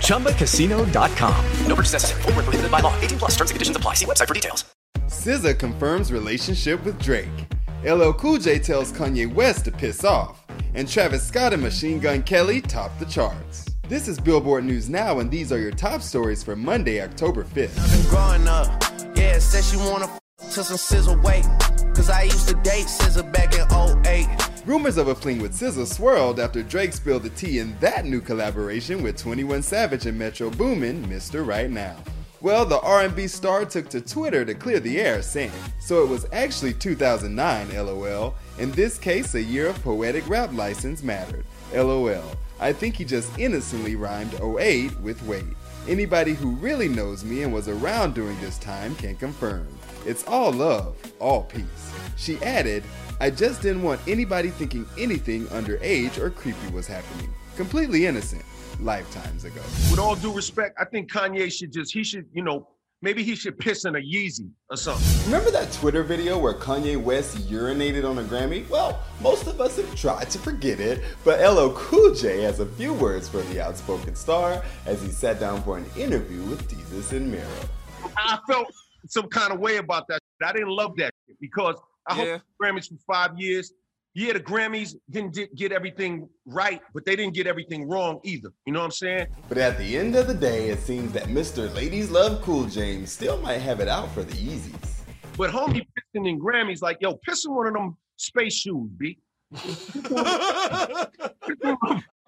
ChumbaCasino.com. No purchase necessary. Void where prohibited by law. 18 plus terms and conditions apply. See website for details. SZA confirms relationship with Drake. LL Cool J tells Kanye West to piss off. And Travis Scott and Machine Gun Kelly top the charts. This is Billboard News Now, and these are your top stories for Monday, October 5th. growing up. Yeah, said she wanna f- to some scissor weight. Cause I used to date SZA back in 08. Rumors of a fling with SZA swirled after Drake spilled the tea in that new collaboration with 21 Savage and Metro Boomin, Mr. Right Now. Well, the R&B star took to Twitter to clear the air, saying, "So it was actually 2009, lol. In this case, a year of poetic rap license mattered, lol. I think he just innocently rhymed 08 with wait. Anybody who really knows me and was around during this time can confirm. It's all love, all peace." She added, "I just didn't want anybody thinking anything underage or creepy was happening. Completely innocent." Lifetimes ago. with all due respect, I think Kanye should just he should, you know, maybe he should piss in a Yeezy or something. Remember that Twitter video where Kanye West urinated on a Grammy? Well, most of us have tried to forget it, but LL Cool J has a few words for the outspoken star as he sat down for an interview with Jesus and Miro. I felt some kind of way about that. I didn't love that because I Yeah. hope Grammys for five years. Yeah, the Grammys didn't di- get everything right, but they didn't get everything wrong either. You know what I'm saying? But at the end of the day, it seems that Mr. Ladies Love Cool James still might have it out for the Yeezys. But homie pissing in Grammys, like, yo, piss in one of them space shoes, B.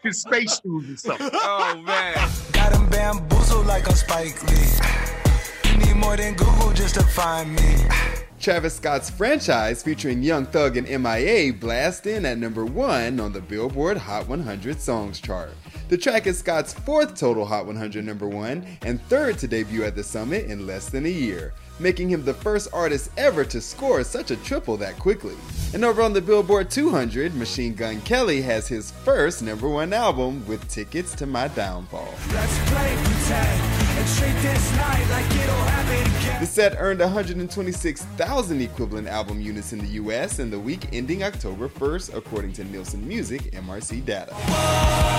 His space shoes or something. Oh man. Got him bamboozled like a Spike Lee. You need more than Google just to find me. Travis Scott's franchise featuring Young Thug and MIA blast in at number one on the Billboard Hot 100 Songs chart. The track is Scott's fourth total Hot 100 number one and third to debut at the summit in less than a year, making him the first artist ever to score such a triple that quickly. And over on the Billboard 200, Machine Gun Kelly has his first number one album with Tickets to My Downfall. Let's play pretend and treat this night like it'll happen again. The set earned 126,000 equivalent album units in the US in the week ending October 1st, according to Nielsen Music MRC data. Oh,